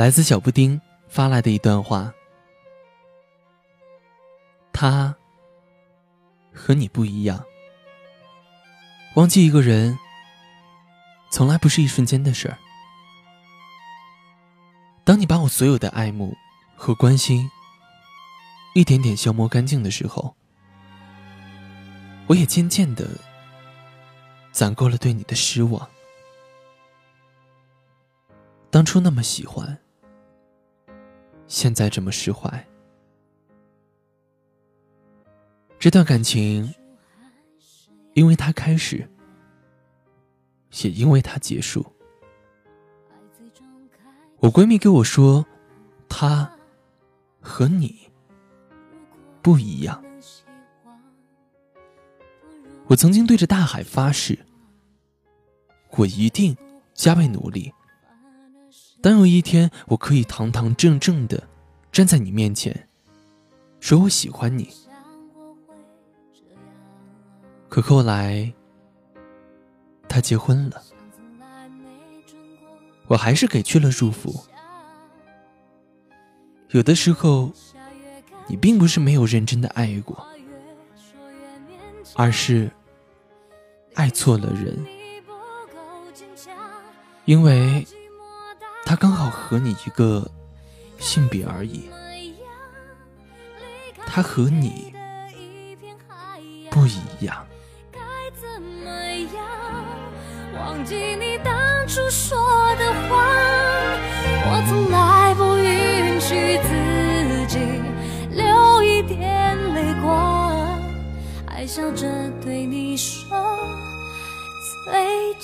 来自小布丁发来的一段话：他和你不一样。忘记一个人，从来不是一瞬间的事儿。当你把我所有的爱慕和关心一点点消磨干净的时候，我也渐渐的攒够了对你的失望。当初那么喜欢，现在这么释怀。这段感情，因为它开始，也因为它结束。我闺蜜跟我说，她和你不一样。我曾经对着大海发誓，我一定加倍努力。当有一天我可以堂堂正正的站在你面前，说我喜欢你，可后来他结婚了。我还是给去了祝福。有的时候，你并不是没有认真的爱过，而是爱错了人，因为他刚好和你一个性别而已，他和你不一样。忘记你当初说的话，我从来不允许自己流一点泪光，还笑着对你说。